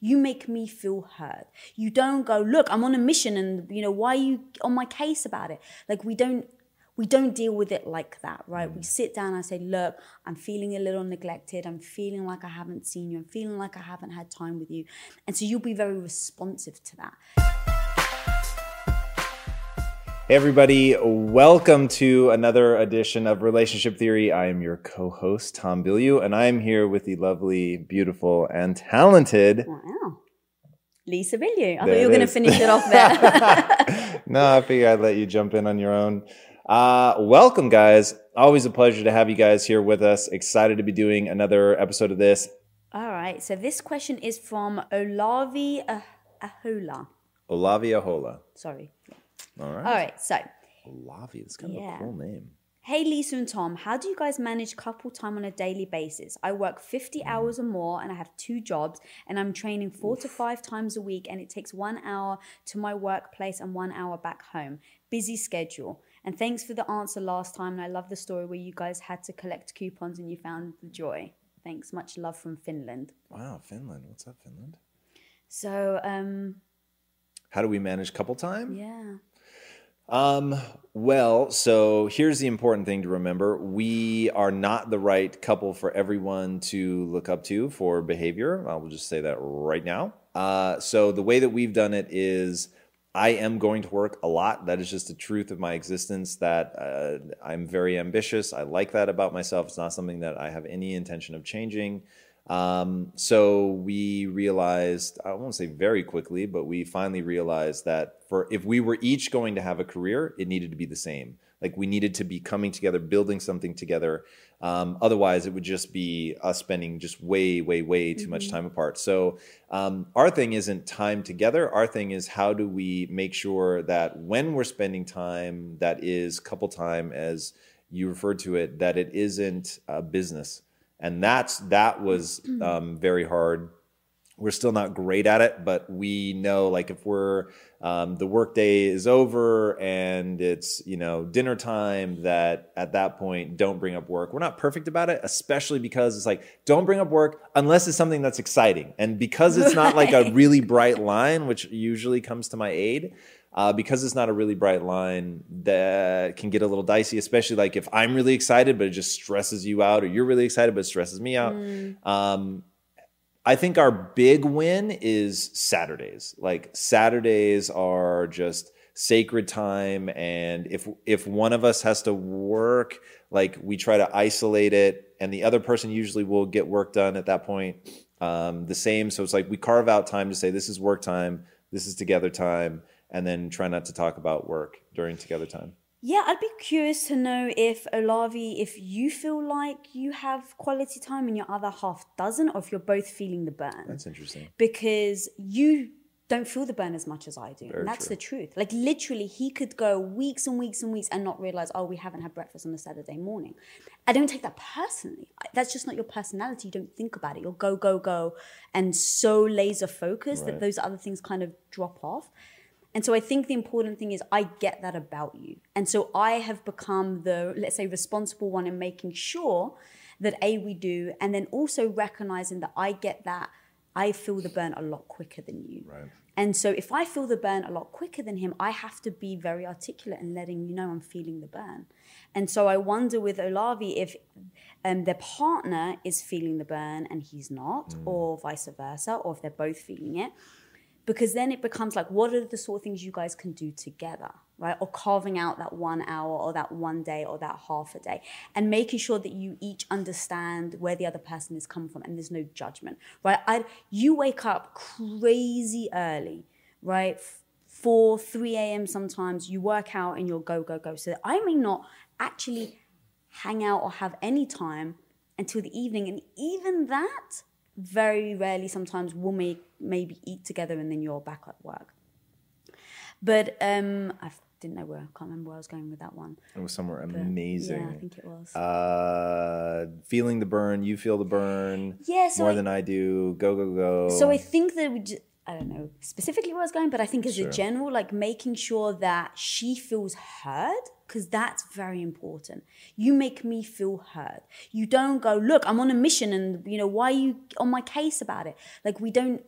You make me feel heard. You don't go, look, I'm on a mission and you know, why are you on my case about it? Like we don't we don't deal with it like that, right? We mm. sit down and I say, look, I'm feeling a little neglected. I'm feeling like I haven't seen you. I'm feeling like I haven't had time with you. And so you'll be very responsive to that. Hey, everybody, welcome to another edition of Relationship Theory. I am your co host, Tom Bilyeu, and I am here with the lovely, beautiful, and talented. Wow. Lisa Bilyeu. I There thought you were going to finish it off there. no, I figured I'd let you jump in on your own. Uh, welcome, guys. Always a pleasure to have you guys here with us. Excited to be doing another episode of this. All right. So this question is from Olavi Ah- Ahola. Olavi Ahola. Sorry. All right. All right. So Olavia, it's kind of Yeah. a cool name. Hey Lisa and Tom, how do you guys manage couple time on a daily basis? I work 50 hours or more and I have two jobs and I'm training four to five times a week and it takes one hour to my workplace and one hour back home. Busy schedule. And thanks for the answer last time and I love the story where you guys had to collect coupons and you found the joy. Thanks. Much love from Finland. Wow, Finland. What's up, Finland? So, um, How do we manage couple time? yeah. Um, well, so here's the important thing to remember. We are not the right couple for everyone to look up to for behavior. I will just say that right now. Uh, so the way that we've done it is I am going to work a lot. That is just the truth of my existence that uh, I'm very ambitious. I like that about myself. It's not something that I have any intention of changing. Um, so we realized, I won't say very quickly, but we finally realized that for if we were each going to have a career, it needed to be the same. Like we needed to be coming together, building something together. Um, otherwise, it would just be us spending just way, way, way too much time apart. So um, our thing isn't time together. Our thing is how do we make sure that when we're spending time, that is couple time, as you referred to it, that it isn't a business and that's that was um, very hard. We're still not great at it but we know like if we're um, the workday is over and it's you know dinner time that at that point don't bring up work. We're not perfect about it especially because it's like don't bring up work unless it's something that's exciting. And because it's not like a really bright line which usually comes to my aid uh, because it's not a really bright line that can get a little dicey especially like if i'm really excited but it just stresses you out or you're really excited but it stresses me out um, I think our big win is Saturdays. Like Saturdays are just sacred time and if if one of us has to work, like we try to isolate it and the other person usually will get work done at that point. Um, the same so it's like we carve out time to say this is work time, this is together time and then try not to talk about work during together time. Yeah, I'd be curious to know if Olavi, if you feel like you have quality time and your other half doesn't, or if you're both feeling the burn. That's interesting. because you don't feel the burn as much as I do. Very and that's true. the truth. Like literally, he could go weeks and weeks and weeks and not realize, oh, we haven't had breakfast on a Saturday morning. I don't take that personally. That's just not your personality. You don't think about it. You'll go, go, go, and so laser focused that those other things kind of drop off. And so I think the important thing is I get that about you. And so I have become the, let's say, responsible one in making sure that A, we do, and then also recognizing that I get that I feel the burn a lot quicker than you. Right. And so if I feel the burn a lot quicker than him, I have to be very articulate in letting you know I'm feeling the burn. And so I wonder with Olavi if um, their partner is feeling the burn and he's not, or vice versa, or if they're both feeling it because then it becomes like what are the sort of things you guys can do together right? Or carving out that one hour or that one day or that half a day and making sure that you each understand where the other person is coming from and there's no judgment right? I, you wake up crazy early right? 4 3 a.m sometimes you work out and you'll go go go. So i may not actually hang out or have any time until the evening. And even that very rarely sometimes we'll make maybe eat together and then you're back at work but um i didn't know where i can't remember where i was going with that one It was somewhere But, amazing. yeah i think it was Uh, feeling the burn. You feel the burn Yeah, so more I- than I do. Go go go. So I think that we just, I don't know specifically where I was going, but I think as Sure. a general, like making sure that she feels heard, because that's very important. You make me feel heard. You don't go, look, I'm on a mission, and you know why are you on my case about it? Like we don't.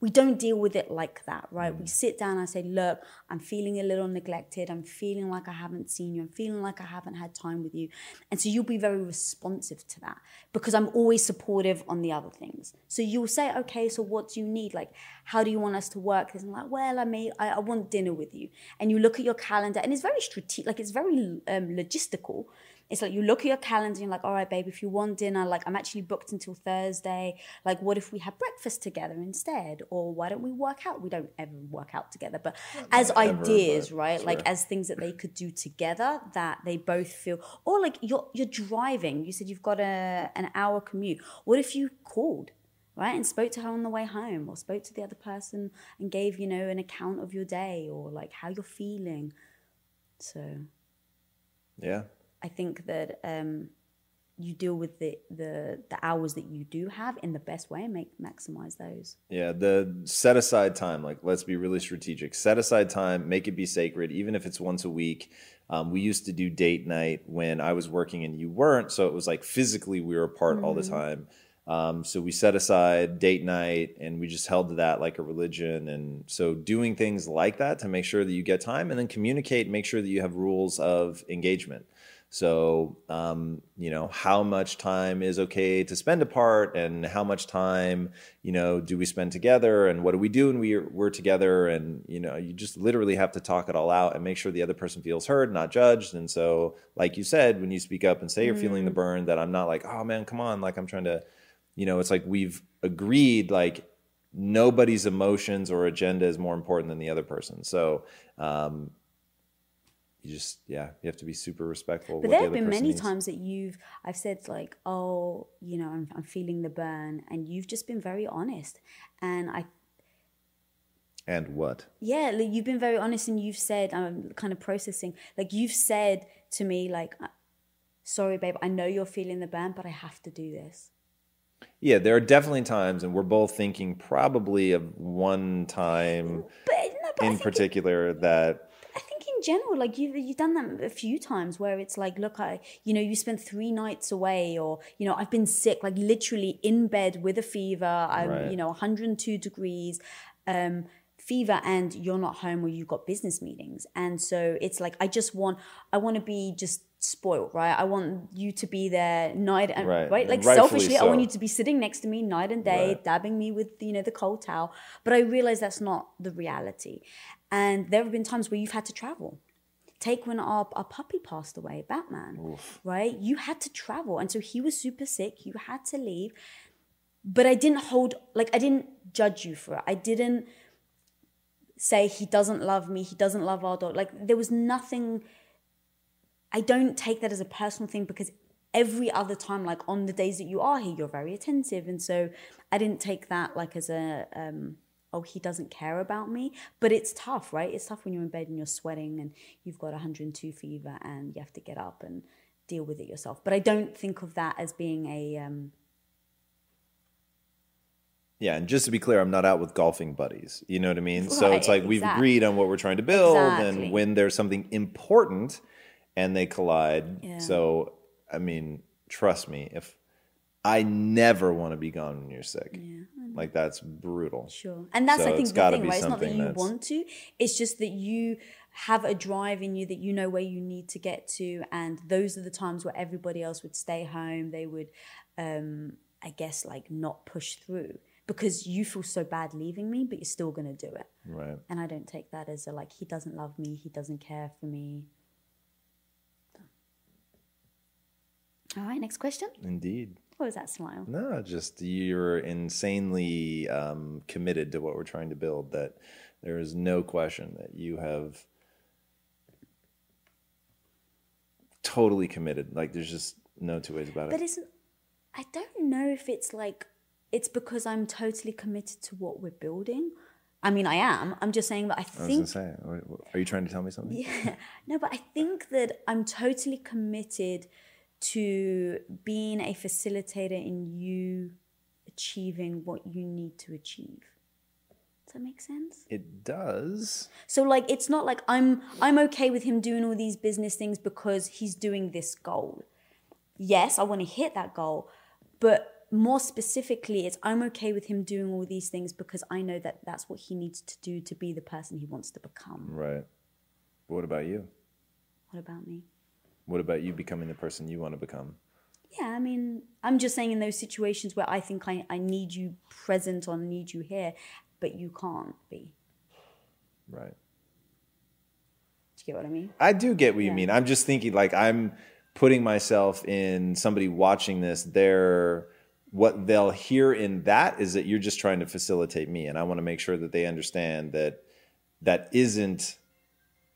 We don't deal with it like that, right? We sit down and I say, Look, I'm feeling a little neglected. I'm feeling like I haven't seen you. I'm feeling like I haven't had time with you. And so you'll be very responsive to that because I'm always supportive on the other things. So you'll say, Okay, so what do you need? Like, how do you want us to work this? And I'm like, Well, I may, I, I want dinner with you. And you look at your calendar and it's very strategic, like, it's very um, logistical. It's like you look at your calendar and you're like, all right, babe, if you want dinner, like I'm actually booked until Thursday. Like, what if we have breakfast together instead? Or why don't we work out? We don't ever work out together, but as ever, ideas, right? Like as things that they could do together that they both feel or like you're you're driving. You said you've got a an hour commute. What if you called? Right, and spoke to her on the way home, or spoke to the other person and gave, you know, an account of your day or like how you're feeling. So yeah. I think that um, you deal with the, the the hours that you do have in the best way and make maximize those. Yeah, the set aside time, like let's be really strategic. Set aside time, make it be sacred, even if it's once a week. Um, we used to do date night when I was working and you weren't, so it was like physically we were apart all the time. Um, so we set aside date night and we just held to that like a religion. And so doing things like that to make sure that you get time and then communicate, make sure that you have rules of engagement. So, um, you know, how much time is okay to spend apart and how much time, you know, do we spend together and what do we do when we're, we're together? And, you know, you just literally have to talk it all out and make sure the other person feels heard, not judged. And so, like you said, when you speak up and say you're feeling the burn, that I'm not like, oh man, come on. Like I'm trying to, you know, it's like we've agreed, like, nobody's emotions or agenda is more important than the other person. So, um, you just yeah you have to be super respectful But there the have been many needs. times that you've I've said like, oh, you know, I'm, I'm feeling the burn, and you've just been very honest, and I and what yeah, like you've been very honest, and you've said I'm kind of processing, like you've said to me like, uh, sorry, babe, I know you're feeling the burn, but I have to do this. yeah there are definitely times and we're both thinking probably of one time But no, but in particular that I think in general, like you've you've done that a few times where it's like, look, I you know, you spent three nights away, or you know, I've been sick, like literally in bed with a fever. I'm Right. you know, 102 degrees. Um, fever and you're not home or you've got business meetings and so it's like i just want i want to be just spoiled right? I want you to be there night and Right. right, like selfishly i want you to be sitting next to me night and day Right. dabbing me with you know the cold towel. But i realize that's not the reality. And there have been times where you've had to travel. Take when our, our puppy passed away batman right? You had to travel. And so he was super sick. You had to leave. But i didn't hold like i didn't judge you for it. I didn't say he doesn't love me he doesn't love our dog like there was nothing i don't take that as a personal thing because every other time like on the days that you are here you're very attentive. And so i didn't take that like as a um oh he doesn't care about me. But it's tough right? It's tough when you're in bed and you're sweating and you've got 102 fever and you have to get up and deal with it yourself. But i don't think of that as being a um yeah and just to be clear i'm not out with golfing buddies. You know what i mean? So it's like we've agreed on what we're trying to build Exactly. and when there's something important and they collide Yeah. so i mean trust me if i never want to be gone when you're sick like that's brutal Sure. And that's, So I think, the thing, right? It's not that you want to, it's just that you have a drive in you that you know where you need to get to. And those are the times where everybody else would stay home. They would, um, I guess, like not push through because you feel so bad leaving me, but you're still gonna do it. Right. And I don't take that as a like he doesn't love me, he doesn't care for me. All right, next question. Indeed. What was that smile? No, just you're insanely um, committed to what we're trying to build. That there is no question that you have totally committed. Like there's just no two ways about it. But it. isn't I don't know if it's like it's because I'm totally committed to what we're building. I mean, I am. I'm just saying that I I was gonna think say, are you trying to tell me something? Yeah. No, but I think that I'm totally committed to being a facilitator in you achieving what you need to achieve. Does that make sense? It does. So like it's not like I'm I'm okay with him doing all these business things because he's doing this goal. Yes, I want to hit that goal, but more specifically it's I'm okay with him doing all these things because I know that that's what he needs to do to be the person he wants to become. Right. But What about you? What about me? What about you becoming the person you want to become? Yeah, I mean, I'm just saying in those situations where I think I, I need you present or need you here, but you can't be. Right. Do you get what I mean? I do get what you mean. I'm just thinking like I'm putting myself in somebody watching this, they're what they'll hear in that is that you're just trying to facilitate me. And I want to make sure that they understand that that isn't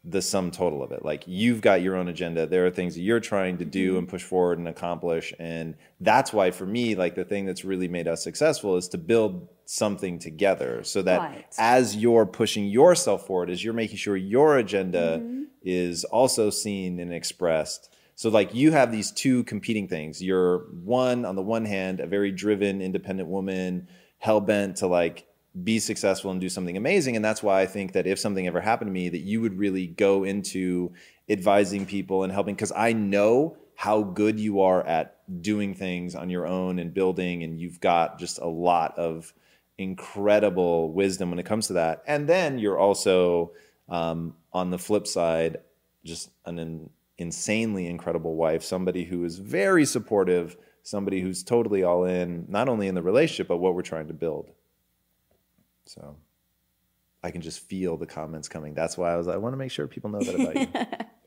the sum total of it. Like you've got your own agenda. There are things that you're trying to do mm-hmm. and push forward and accomplish. And that's why for me, like the thing that's really made us successful is to build something together so that Right. as you're pushing yourself forward, as you're making sure your agenda mm-hmm. is also seen and expressed. So like you have these two competing things. You're one on the one hand, a very driven, independent woman, hell bent to like be successful and do something amazing. And that's why I think that if something ever happened to me, that you would really go into advising people and helping because I know how good you are at doing things on your own and building, and you've got just a lot of incredible wisdom when it comes to that. And then you're also um, on the flip side, just an in, insanely incredible wife, somebody who is very supportive, somebody who's totally all in, not only in the relationship, but what we're trying to build. So I can just feel the comments coming. That's why I was I want to make sure people know that about you.